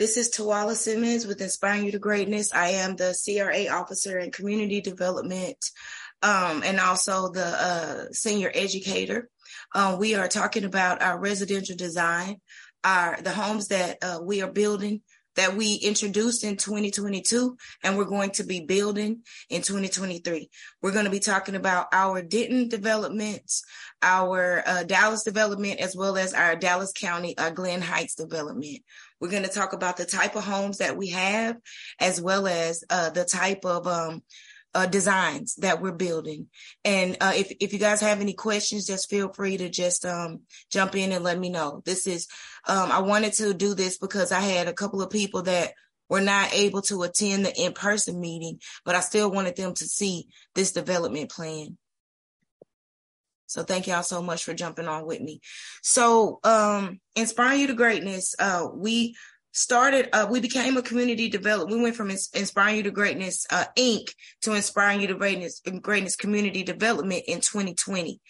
This is Tawalla Simmons with Inspiring You to Greatness. I am the CRA officer in community development um, and also the uh, senior educator. Uh, we are talking about our residential design, our the homes that uh, we are building that we introduced in 2022 and we're going to be building in 2023. We're going to be talking about our Denton developments, our uh, Dallas development, as well as our Dallas County, uh, Glen Heights development. We're going to talk about the type of homes that we have, as well as uh, the type of um, uh, designs that we're building. And uh, if if you guys have any questions, just feel free to just um, jump in and let me know. This is um, I wanted to do this because I had a couple of people that were not able to attend the in person meeting, but I still wanted them to see this development plan. So thank y'all so much for jumping on with me. So um inspiring you to greatness, uh we started uh, we became a community development we went from inspiring you to greatness uh, inc. to inspiring you to greatness greatness community development in 2020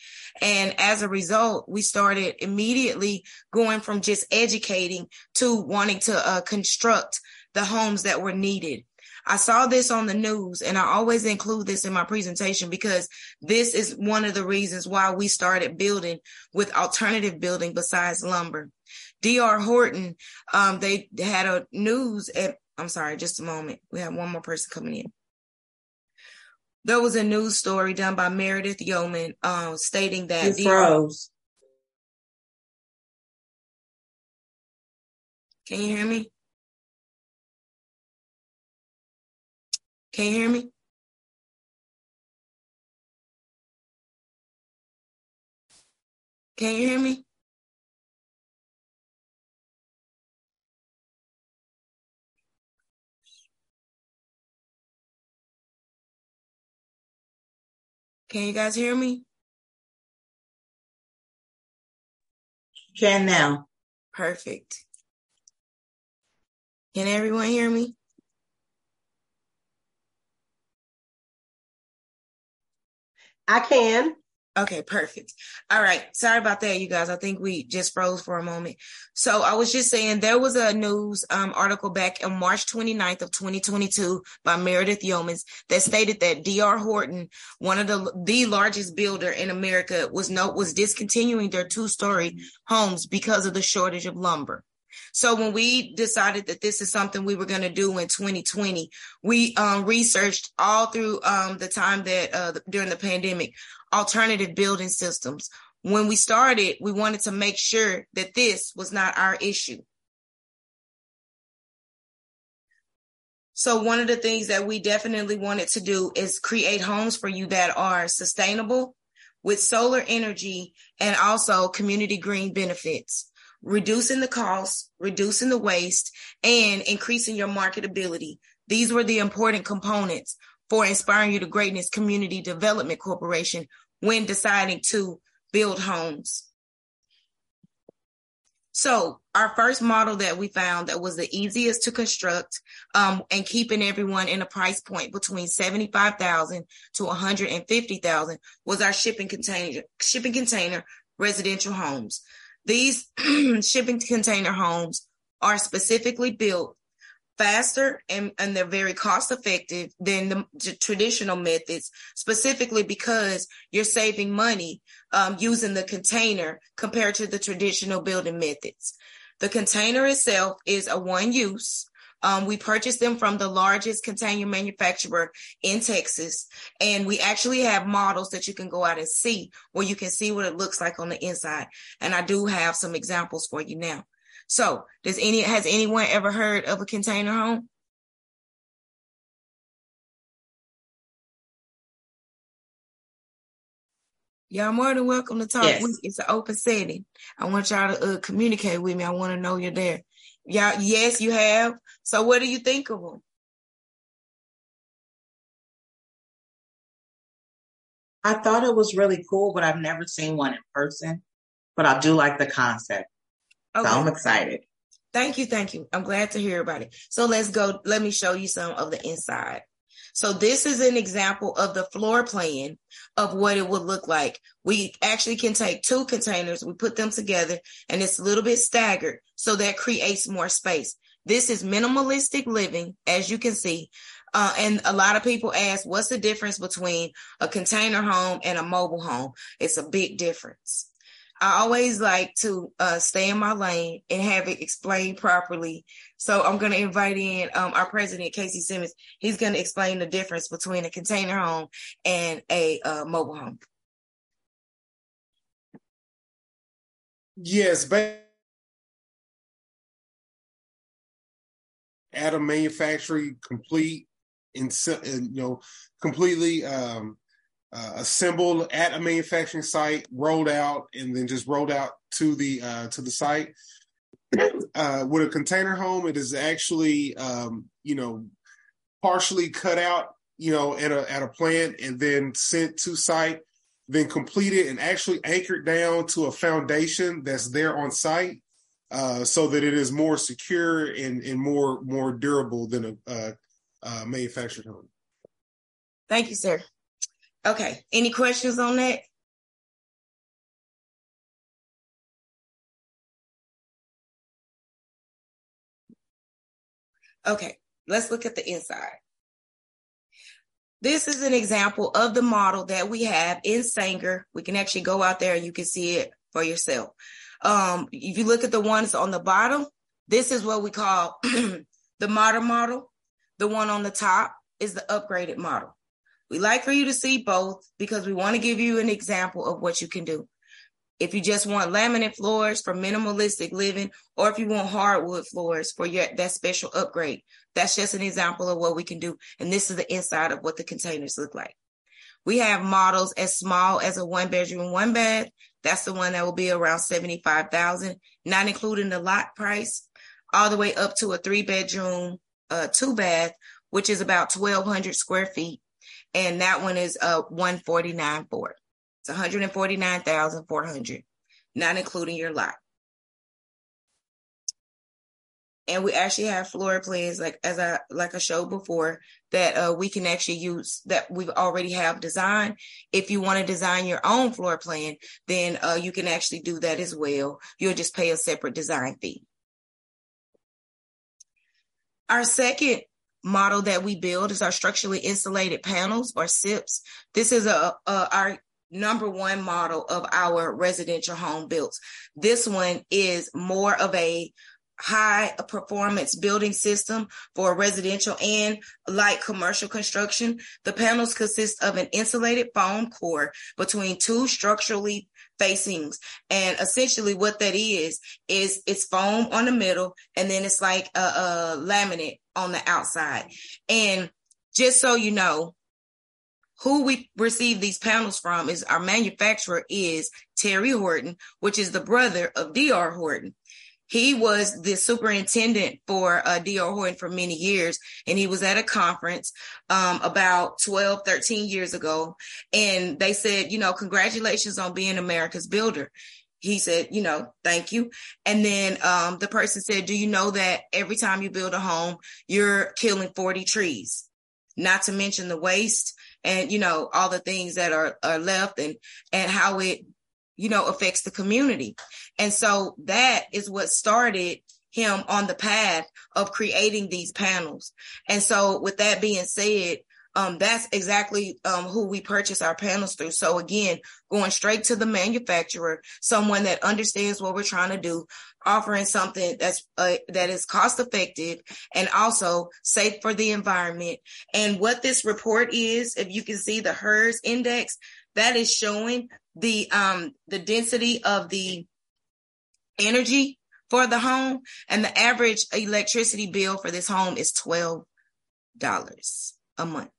and as a result we started immediately going from just educating to wanting to uh, construct the homes that were needed I saw this on the news and I always include this in my presentation because this is one of the reasons why we started building with alternative building besides lumber. DR Horton, um, they had a news at, I'm sorry, just a moment. We have one more person coming in. There was a news story done by Meredith Yeoman uh, stating that you froze. Can you hear me? Can you hear me? Can you hear me? Can you guys hear me? Can now. Perfect. Can everyone hear me? I can. Okay, perfect. All right. Sorry about that, you guys. I think we just froze for a moment. So I was just saying there was a news um, article back in March 29th of 2022 by Meredith Yeomans that stated that DR Horton, one of the the largest builder in America, was no was discontinuing their two-story homes because of the shortage of lumber. So when we decided that this is something we were going to do in 2020, we um, researched all through um, the time that uh, during the pandemic, alternative building systems. When we started, we wanted to make sure that this was not our issue. So one of the things that we definitely wanted to do is create homes for you that are sustainable with solar energy and also community green benefits reducing the cost, reducing the waste, and increasing your marketability. These were the important components for Inspiring You to Greatness Community Development Corporation when deciding to build homes. So our first model that we found that was the easiest to construct um, and keeping everyone in a price point between 75,000 to 150,000 was our shipping container, shipping container residential homes. These shipping container homes are specifically built faster and, and they're very cost effective than the, the, traditional methods, specifically because you're saving money um, using the container compared to the traditional building methods. The container itself is a one use. Um, we purchased them from the largest container manufacturer in Texas. And we actually have models that you can go out and see where you can see what it looks like on the inside. And I do have some examples for you now. So does any, has anyone ever heard of a container home? Y'all more than welcome to talk. Yes. It's an open setting. I want y'all to uh, communicate with me. I want to know you're there. Yeah, yes, you have. So what do you think of them? I thought it was really cool, but I've never seen one in person. But I do like the concept. Okay. So I'm excited. Thank you, thank you. I'm glad to hear about it. So let's go. Let me show you some of the inside. So this is an example of the floor plan of what it would look like. We actually can take two containers, we put them together and it's a little bit staggered. So that creates more space. This is minimalistic living, as you can see. Uh, and a lot of people ask, what's the difference between a container home and a mobile home? It's a big difference. I always like to uh, stay in my lane and have it explained properly. So I'm going to invite in um, our president, Casey Simmons. He's going to explain the difference between a container home and a uh, mobile home. Yes, but at a manufacturing complete and you know completely um, uh, assembled at a manufacturing site, rolled out, and then just rolled out to the uh, to the site. Uh, with a container home, it is actually um, you know partially cut out, you know, at a at a plant and then sent to site, then completed and actually anchored down to a foundation that's there on site, uh, so that it is more secure and and more more durable than a, a manufactured home. Thank you, sir. Okay. Any questions on that? Okay, let's look at the inside. This is an example of the model that we have in Sanger. We can actually go out there and you can see it for yourself. Um, if you look at the ones on the bottom, this is what we call the modern model. The one on the top is the upgraded model. We like for you to see both because we want to give you an example of what you can do. If you just want laminate floors for minimalistic living, or if you want hardwood floors for your that special upgrade, that's just an example of what we can do. And this is the inside of what the containers look like. We have models as small as a one bedroom, one bath. That's the one that will be around 75,000, not including the lot price, all the way up to a three bedroom, uh, two bath, which is about 1200 square feet and that one is uh 149 for it. It's 149,400, not including your lot. And we actually have floor plans, like as I like I showed before, that uh, we can actually use that we've already have designed. If you want to design your own floor plan, then uh, you can actually do that as well. You'll just pay a separate design fee. Our second model that we build is our structurally insulated panels or SIPs. This is a, a our number one model of our residential home builds. This one is more of a high performance building system for residential and light commercial construction. The panels consist of an insulated foam core between two structurally facings. And essentially what that is, is it's foam on the middle and then it's like a, a laminate on the outside. And just so you know, who we receive these panels from is our manufacturer is Terry Horton, which is the brother of DR Horton. He was the superintendent for uh, DR Horton for many years, and he was at a conference um, about 12, 13 years ago. And they said, you know, congratulations on being America's builder he said, you know, thank you. And then um, the person said, do you know that every time you build a home, you're killing 40 trees, not to mention the waste and, you know, all the things that are, are left and, and how it, you know, affects the community. And so that is what started him on the path of creating these panels. And so with that being said, um, that's exactly um, who we purchase our panels through. So again, going straight to the manufacturer, someone that understands what we're trying to do, offering something that's uh, that is cost effective and also safe for the environment. And what this report is, if you can see the HERS index, that is showing the um the density of the energy for the home, and the average electricity bill for this home is twelve dollars a month.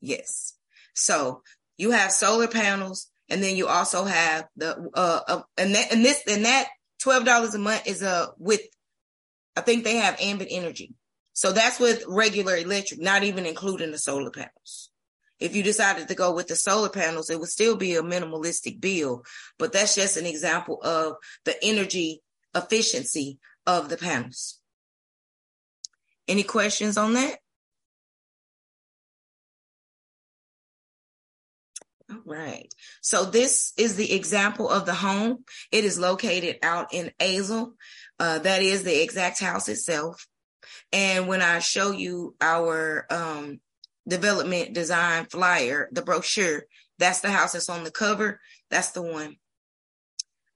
Yes. So you have solar panels and then you also have the uh, uh and that and this and that twelve dollars a month is uh with I think they have Ambit Energy. So that's with regular electric, not even including the solar panels. If you decided to go with the solar panels, it would still be a minimalistic bill, but that's just an example of the energy efficiency of the panels. Any questions on that? All right. So this is the example of the home. It is located out in Azle. Uh, that is the exact house itself. And when I show you our um, development design flyer, the brochure, that's the house that's on the cover. That's the one.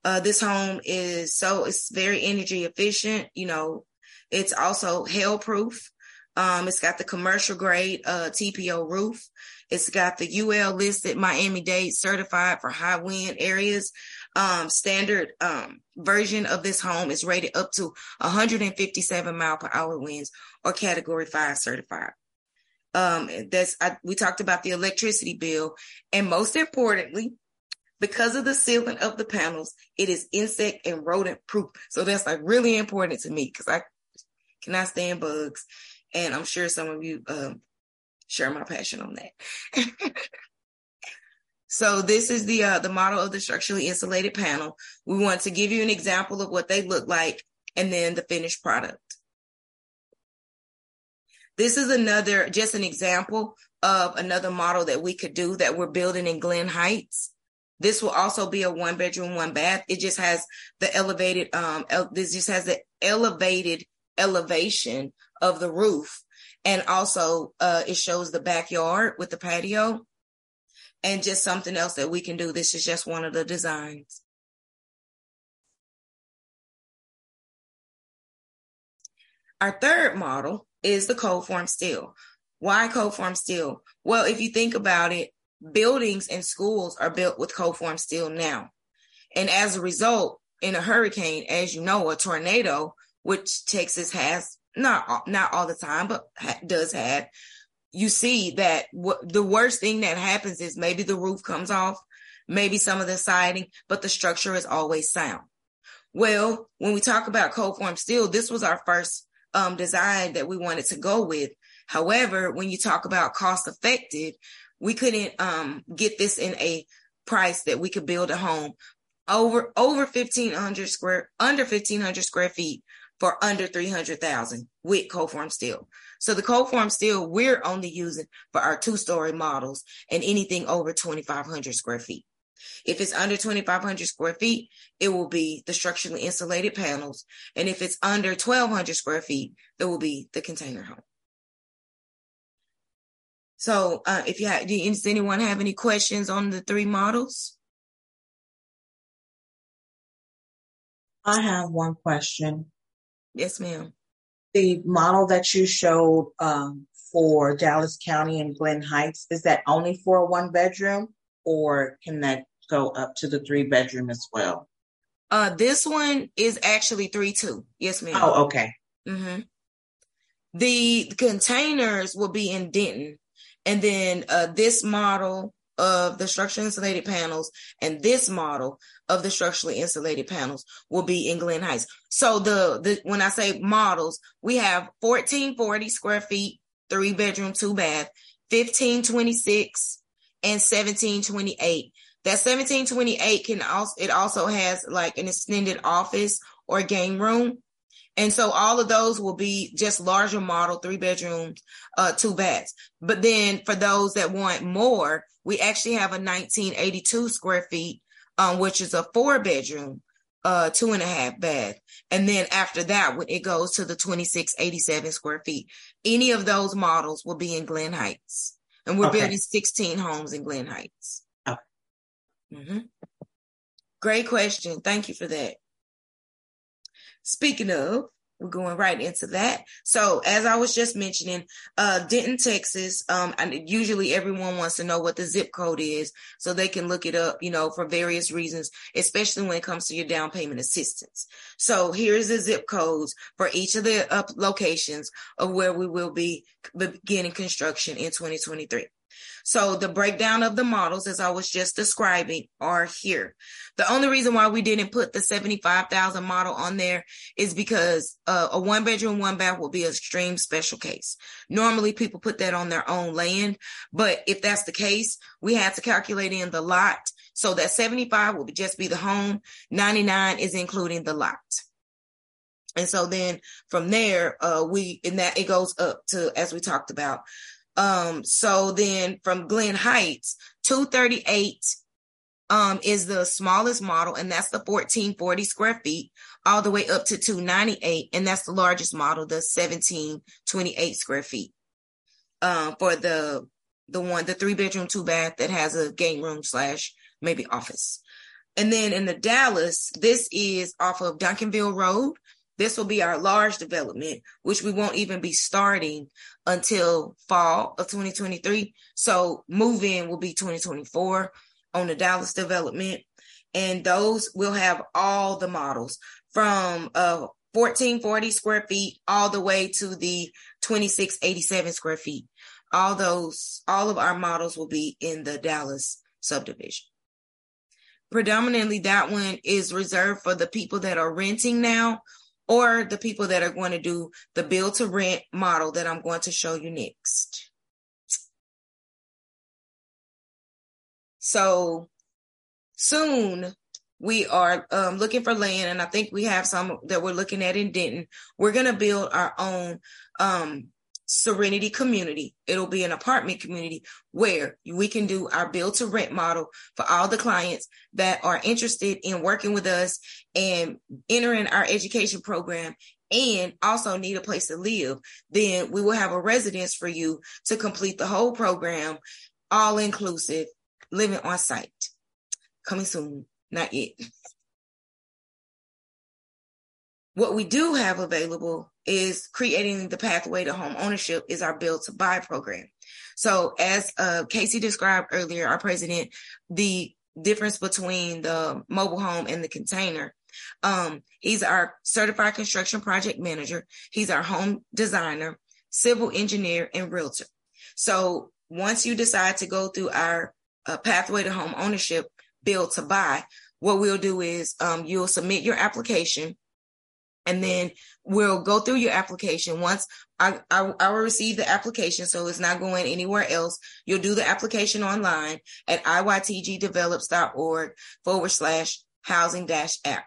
Uh, this home is so it's very energy efficient. You know, it's also hail proof. Um, it's got the commercial grade uh, TPO roof. It's got the UL listed Miami Dade certified for high wind areas. Um, standard um, version of this home is rated up to 157 mile per hour winds or category five certified. Um, that's I, we talked about the electricity bill, and most importantly, because of the sealing of the panels, it is insect and rodent proof. So that's like really important to me because I cannot stand bugs, and I'm sure some of you um, share my passion on that. so this is the uh, the model of the structurally insulated panel. We want to give you an example of what they look like, and then the finished product. This is another, just an example of another model that we could do that we're building in Glen Heights. This will also be a one bedroom, one bath. It just has the elevated, um, el- this just has the elevated elevation of the roof. And also, uh, it shows the backyard with the patio and just something else that we can do. This is just one of the designs. Our third model is the cold form steel. Why cold form steel? Well, if you think about it, buildings and schools are built with cold form steel now. And as a result, in a hurricane, as you know, a tornado, which Texas has not not all the time, but ha- does have, you see that what the worst thing that happens is maybe the roof comes off, maybe some of the siding, but the structure is always sound. Well, when we talk about cold form steel, this was our first um, design that we wanted to go with. However, when you talk about cost effective, we couldn't um, get this in a price that we could build a home over over 1500 square under 1500 square feet for under 300,000 with cold form steel. So the cold form steel we're only using for our two story models and anything over 2500 square feet. If it's under 2,500 square feet, it will be the structurally insulated panels. And if it's under 1,200 square feet, it will be the container home. So uh, if you have, does anyone have any questions on the three models? I have one question. Yes, ma'am. The model that you showed um, for Dallas County and Glen Heights, is that only for a one bedroom or can that go up to the three bedroom as well? Uh, this one is actually three two. Yes, ma'am. Oh, okay. Mm-hmm. The containers will be in Denton, and then uh, this model of the structurally insulated panels and this model of the structurally insulated panels will be in Glen Heights. So the the when I say models, we have 1440 square feet, three bedroom, two bath, 1526 and 1728 that 1728 can also, it also has like an extended office or game room. And so all of those will be just larger model, three bedrooms, uh, two baths. But then for those that want more, we actually have a 1982 square feet, um, which is a four bedroom, uh, two and a half bath. And then after that, when it goes to the 2687 square feet, any of those models will be in Glen Heights. And we're okay. building 16 homes in Glen Heights. Mm-hmm. Great question. Thank you for that. Speaking of, we're going right into that. So as I was just mentioning, uh, Denton, Texas, um, and usually everyone wants to know what the zip code is so they can look it up, you know, for various reasons, especially when it comes to your down payment assistance. So here's the zip codes for each of the uh, locations of where we will be beginning construction in 2023. So the breakdown of the models, as I was just describing, are here. The only reason why we didn't put the 75,000 model on there is because uh, a one bedroom, one bath will be a extreme special case. Normally people put that on their own land, but if that's the case, we had to calculate in the lot. So that 75 will just be the home. 99 is including the lot. And so then from there, uh, we, and that it goes up to, as we talked about, um, so then from Glen Heights, 238 um, is the smallest model, and that's the 1440 square feet, all the way up to 298, and that's the largest model, the 1728 square feet. Um, for the the one, the three bedroom, two bath that has a game room slash maybe office. And then in the Dallas, this is off of Duncanville Road. This will be our large development, which we won't even be starting until fall of 2023. So move in will be 2024 on the Dallas development. And those will have all the models from uh 1440 square feet all the way to the 2687 square feet. All those, all of our models will be in the Dallas subdivision predominantly that one is reserved for the people that are renting now or the people that are going to do the build to rent model that I'm going to show you next. So soon we are um, looking for land and I think we have some that we're looking at in Denton. We're going to build our own um, Serenity community. It'll be an apartment community where we can do our build to rent model for all the clients that are interested in working with us and entering our education program and also need a place to live. Then we will have a residence for you to complete the whole program, all inclusive, living on site. Coming soon, not yet. What we do have available is creating the pathway to home ownership is our build to buy program. So as uh, Casey described earlier, our president, the difference between the mobile home and the container. Um, he's our certified construction project manager. He's our home designer, civil engineer, and realtor. So once you decide to go through our uh, pathway to home ownership, build to buy, what we'll do is um, you'll submit your application and then we'll go through your application. Once I, I, I, will receive the application, so it's not going anywhere else. You'll do the application online at iytgdevelops.org forward slash housing dash app.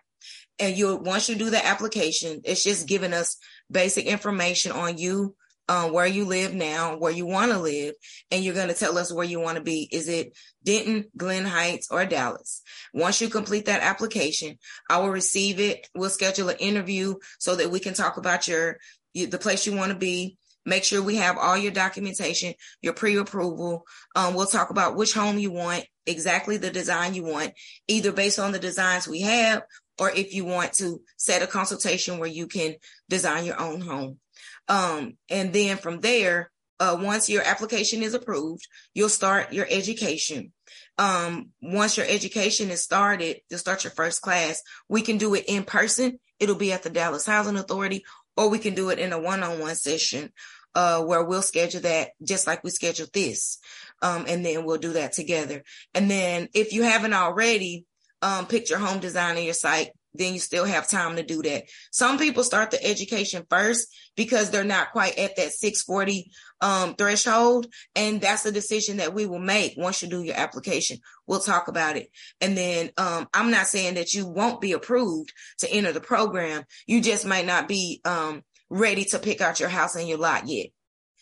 And you once you do the application, it's just giving us basic information on you, um, where you live now, where you want to live, and you're going to tell us where you want to be. Is it Denton, Glen Heights, or Dallas? Once you complete that application, I will receive it. We'll schedule an interview so that we can talk about your, the place you want to be. Make sure we have all your documentation, your pre-approval. Um, we'll talk about which home you want, exactly the design you want, either based on the designs we have, or if you want to set a consultation where you can design your own home. Um, and then from there, uh, once your application is approved, you'll start your education. Um, once your education is started, you'll start your first class. We can do it in person. It'll be at the Dallas Housing Authority, or we can do it in a one-on-one session, uh, where we'll schedule that just like we scheduled this. Um, and then we'll do that together. And then if you haven't already, um, picked your home design and your site, then you still have time to do that. Some people start the education first because they're not quite at that 640 um, threshold. And that's a decision that we will make once you do your application. We'll talk about it. And then um, I'm not saying that you won't be approved to enter the program. You just might not be um, ready to pick out your house and your lot yet.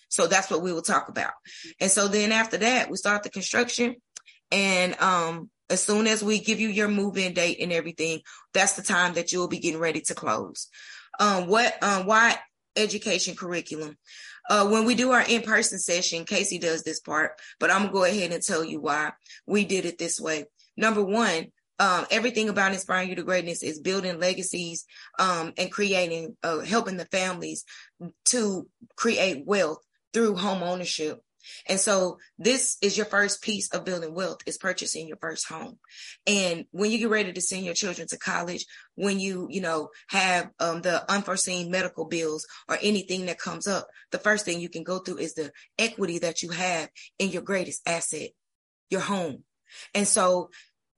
So that's what we will talk about. And so then after that, we start the construction and um as soon as we give you your move-in date and everything, that's the time that you'll be getting ready to close. Um, what, um, why education curriculum? Uh, when we do our in-person session, Casey does this part, but I'm gonna go ahead and tell you why we did it this way. Number one, um, everything about inspiring you to greatness is building legacies um, and creating, uh, helping the families to create wealth through home ownership. And so this is your first piece of building wealth is purchasing your first home. And when you get ready to send your children to college, when you, you know, have um, the unforeseen medical bills or anything that comes up, the first thing you can go through is the equity that you have in your greatest asset, your home. And so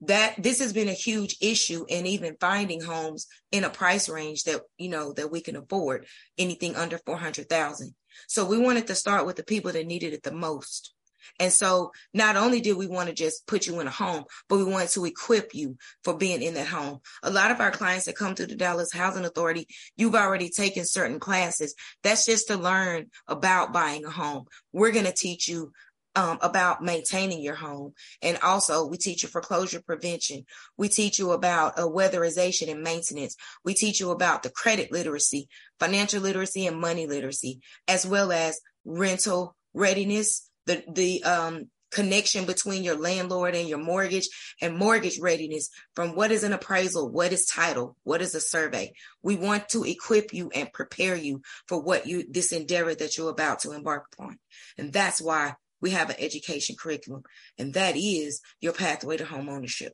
that this has been a huge issue in even finding homes in a price range that you know that we can afford anything under 400,000 so we wanted to start with the people that needed it the most. And so not only did we want to just put you in a home, but we wanted to equip you for being in that home. A lot of our clients that come to the Dallas Housing Authority, you've already taken certain classes. That's just to learn about buying a home. We're going to teach you um, about maintaining your home. And also we teach you foreclosure prevention. We teach you about uh, weatherization and maintenance. We teach you about the credit literacy, financial literacy and money literacy, as well as rental readiness, the, the, um, connection between your landlord and your mortgage and mortgage readiness from what is an appraisal, what is title, what is a survey. We want to equip you and prepare you for what you, this endeavor that you're about to embark upon. And that's why we have an education curriculum and that is your pathway to home ownership.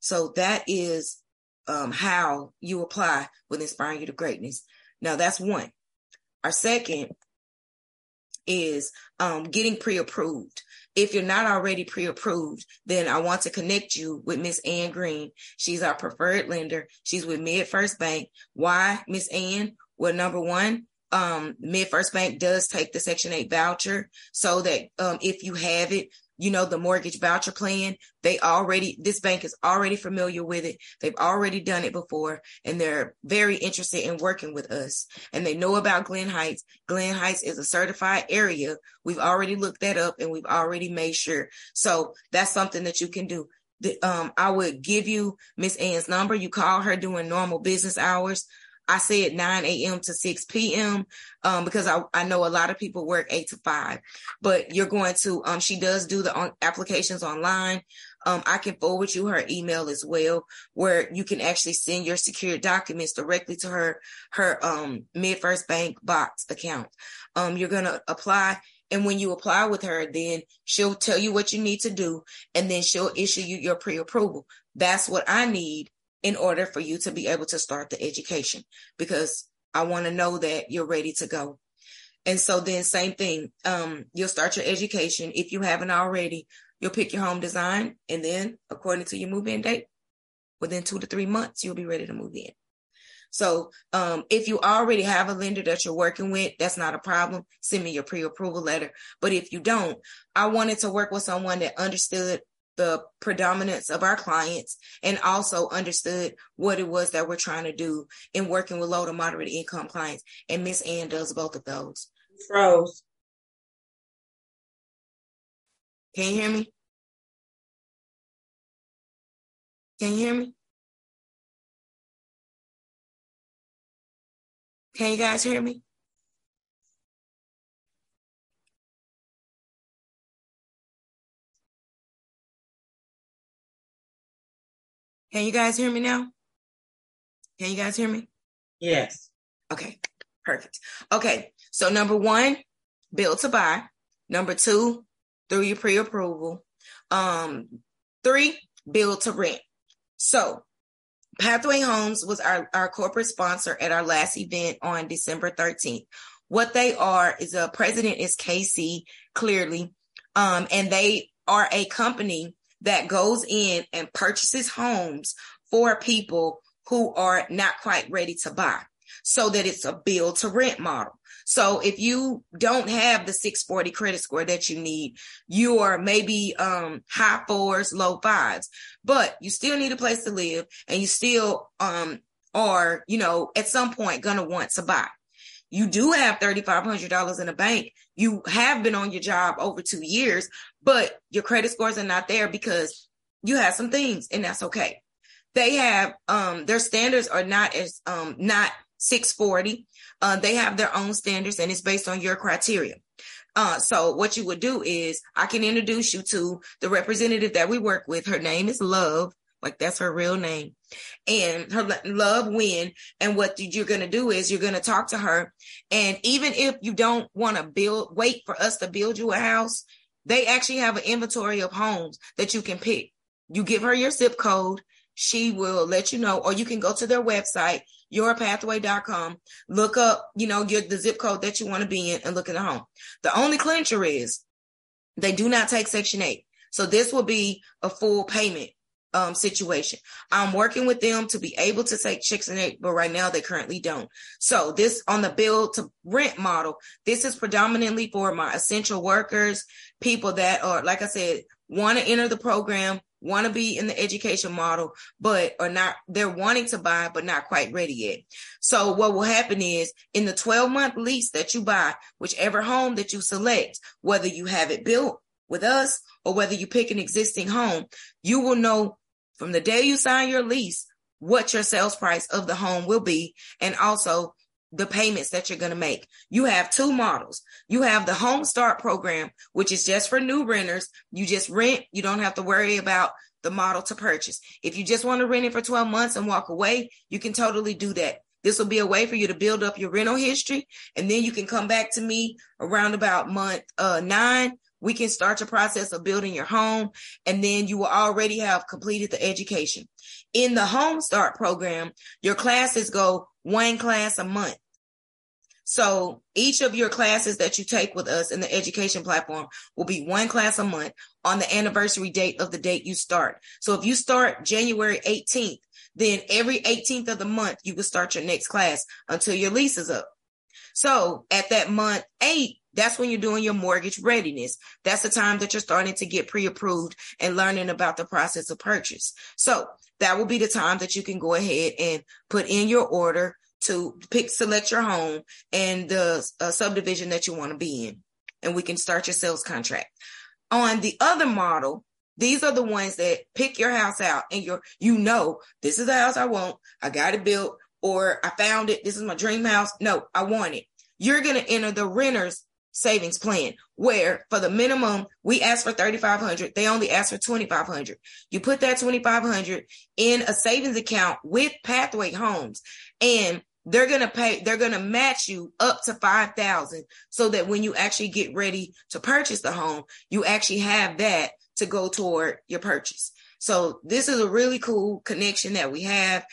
So that is um, how you apply with inspiring you to greatness. Now that's one. Our second is um, getting pre-approved. If you're not already pre-approved, then I want to connect you with Miss Ann Green. She's our preferred lender. She's with MidFirst Bank. Why, Miss Ann? Well, number one, um, MidFirst Bank does take the Section 8 voucher so that um, if you have it, you know, the mortgage voucher plan, they already, this bank is already familiar with it. They've already done it before and they're very interested in working with us and they know about Glen Heights. Glen Heights is a certified area. We've already looked that up and we've already made sure. So that's something that you can do. The, um, I would give you Miss Ann's number. You call her during normal business hours. I said 9 a.m. to 6 p.m. Um, because I, I know a lot of people work eight to five, but you're going to, um, she does do the on, applications online. Um, I can forward you her email as well, where you can actually send your secure documents directly to her, her, um, MidFirst Bank box account. Um, you're going to apply and when you apply with her, then she'll tell you what you need to do and then she'll issue you your pre-approval. That's what I need in order for you to be able to start the education because I want to know that you're ready to go. And so then same thing, um, you'll start your education. If you haven't already, you'll pick your home design and then according to your move in date, within two to three months, you'll be ready to move in. So um, if you already have a lender that you're working with, that's not a problem. Send me your pre-approval letter. But if you don't, I wanted to work with someone that understood the predominance of our clients and also understood what it was that we're trying to do in working with low to moderate income clients. And Miss Ann does both of those. Froze. Can you hear me? Can you hear me? Can you guys hear me? Can you guys hear me now? Can you guys hear me? Yes. Okay, perfect. Okay, so number one, build to buy. Number two, through your pre-approval. Um, three, build to rent. So Pathway Homes was our, our corporate sponsor at our last event on December 13th. What they are is a president is Casey clearly. Um, and they are a company that goes in and purchases homes for people who are not quite ready to buy so that it's a build to rent model. So if you don't have the 640 credit score that you need, you are maybe um, high fours, low fives, but you still need a place to live and you still um, are, you know, at some point going to want to buy. You do have $3,500 in the bank. You have been on your job over two years, but your credit scores are not there because you have some things and that's okay. They have, um, their standards are not as, um, not 640. Uh, they have their own standards and it's based on your criteria. Uh, so what you would do is I can introduce you to the representative that we work with. Her name is Love. Like that's her real name. And her love win. And what you're going to do is you're going to talk to her. And even if you don't want to build, wait for us to build you a house, they actually have an inventory of homes that you can pick. You give her your zip code. She will let you know, or you can go to their website, yourpathway.com, look up, you know, get the zip code that you want to be in and look at the home. The only clincher is they do not take section eight. So this will be a full payment um, situation. I'm working with them to be able to take section eight, but right now they currently don't. So this on the build to rent model, this is predominantly for my essential workers, people that are, like I said, want to enter the program, want to be in the education model, but are not, they're wanting to buy, but not quite ready yet. So what will happen is in the 12 month lease that you buy, whichever home that you select, whether you have it built with us or whether you pick an existing home, you will know from the day you sign your lease what your sales price of the home will be and also the payments that you're going to make. You have two models. You have the home start program, which is just for new renters. You just rent. You don't have to worry about the model to purchase. If you just want to rent it for 12 months and walk away, you can totally do that. This will be a way for you to build up your rental history. And then you can come back to me around about month uh, nine. We can start your process of building your home. And then you will already have completed the education. In the home start program, your classes go one class a month. So each of your classes that you take with us in the education platform will be one class a month on the anniversary date of the date you start. So if you start January 18th, then every 18th of the month, you will start your next class until your lease is up. So at that month eight, that's when you're doing your mortgage readiness. That's the time that you're starting to get pre-approved and learning about the process of purchase. So that will be the time that you can go ahead and put in your order to pick, select your home and the uh, subdivision that you want to be in. And we can start your sales contract. On the other model, these are the ones that pick your house out and you're, you know, this is the house I want. I got it built or I found it. This is my dream house. No, I want it. You're going to enter the renter's savings plan where for the minimum we ask for 3500 they only ask for 2500 you put that 2500 in a savings account with pathway homes and they're going to pay they're going to match you up to 5000 so that when you actually get ready to purchase the home you actually have that to go toward your purchase so this is a really cool connection that we have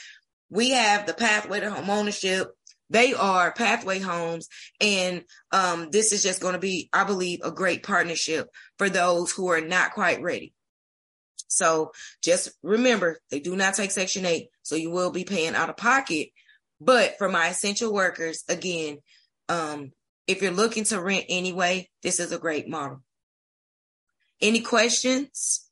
we have the pathway to home ownership they are pathway homes and um, this is just going to be i believe a great partnership for those who are not quite ready so just remember they do not take section 8 so you will be paying out of pocket but for my essential workers, again, um, if you're looking to rent anyway, this is a great model. Any questions?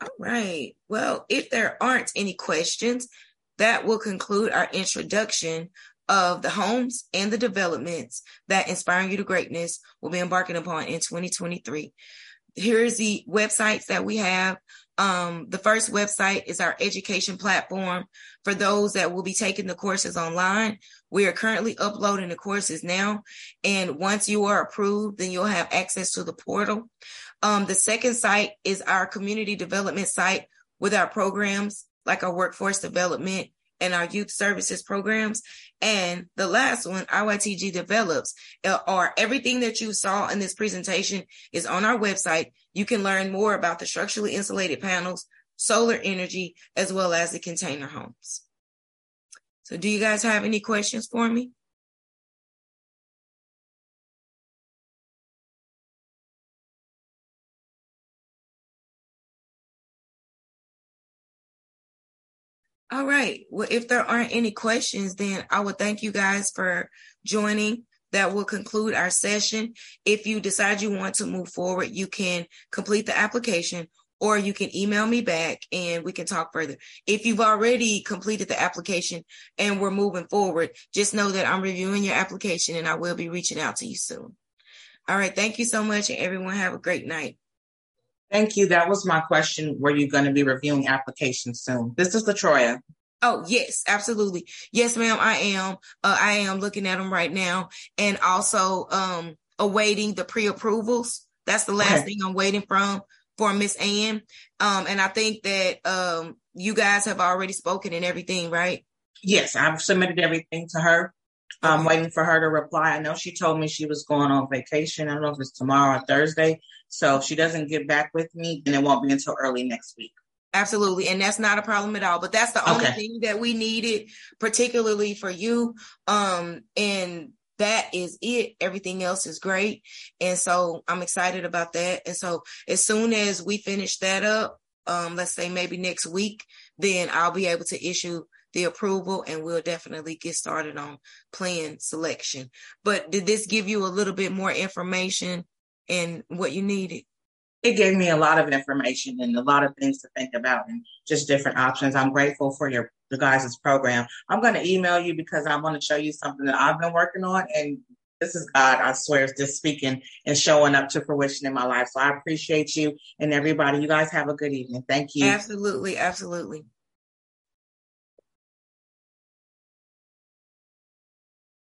All right. Well, if there aren't any questions, that will conclude our introduction of the homes and the developments that Inspiring You to Greatness will be embarking upon in 2023. Here's the websites that we have um, the first website is our education platform for those that will be taking the courses online. We are currently uploading the courses now. And once you are approved, then you'll have access to the portal. Um, the second site is our community development site with our programs like our workforce development and our youth services programs. And the last one, IYTG develops, or everything that you saw in this presentation is on our website. You can learn more about the structurally insulated panels, solar energy, as well as the container homes. So do you guys have any questions for me? All right. Well, if there aren't any questions, then I would thank you guys for joining. That will conclude our session. If you decide you want to move forward, you can complete the application or you can email me back and we can talk further. If you've already completed the application and we're moving forward, just know that I'm reviewing your application and I will be reaching out to you soon. All right. Thank you so much and everyone have a great night. Thank you. That was my question. Were you going to be reviewing applications soon? This is Latroya. Oh, yes, absolutely. Yes, ma'am, I am. Uh, I am looking at them right now and also um, awaiting the pre-approvals. That's the last okay. thing I'm waiting from for Miss Ann. Um, and I think that um, you guys have already spoken and everything, right? Yes, I've submitted everything to her. I'm waiting for her to reply. I know she told me she was going on vacation. I don't know if it's tomorrow or Thursday. So if she doesn't get back with me, then it won't be until early next week. Absolutely. And that's not a problem at all. But that's the only okay. thing that we needed, particularly for you. Um, and that is it. Everything else is great. And so I'm excited about that. And so as soon as we finish that up, um, let's say maybe next week, then I'll be able to issue the approval and we'll definitely get started on plan selection. But did this give you a little bit more information and what you needed? It gave me a lot of information and a lot of things to think about and just different options. I'm grateful for your the guys' program. I'm going to email you because I want to show you something that I've been working on and this is God, I swear, is just speaking and showing up to fruition in my life. So I appreciate you and everybody. You guys have a good evening. Thank you. Absolutely. Absolutely.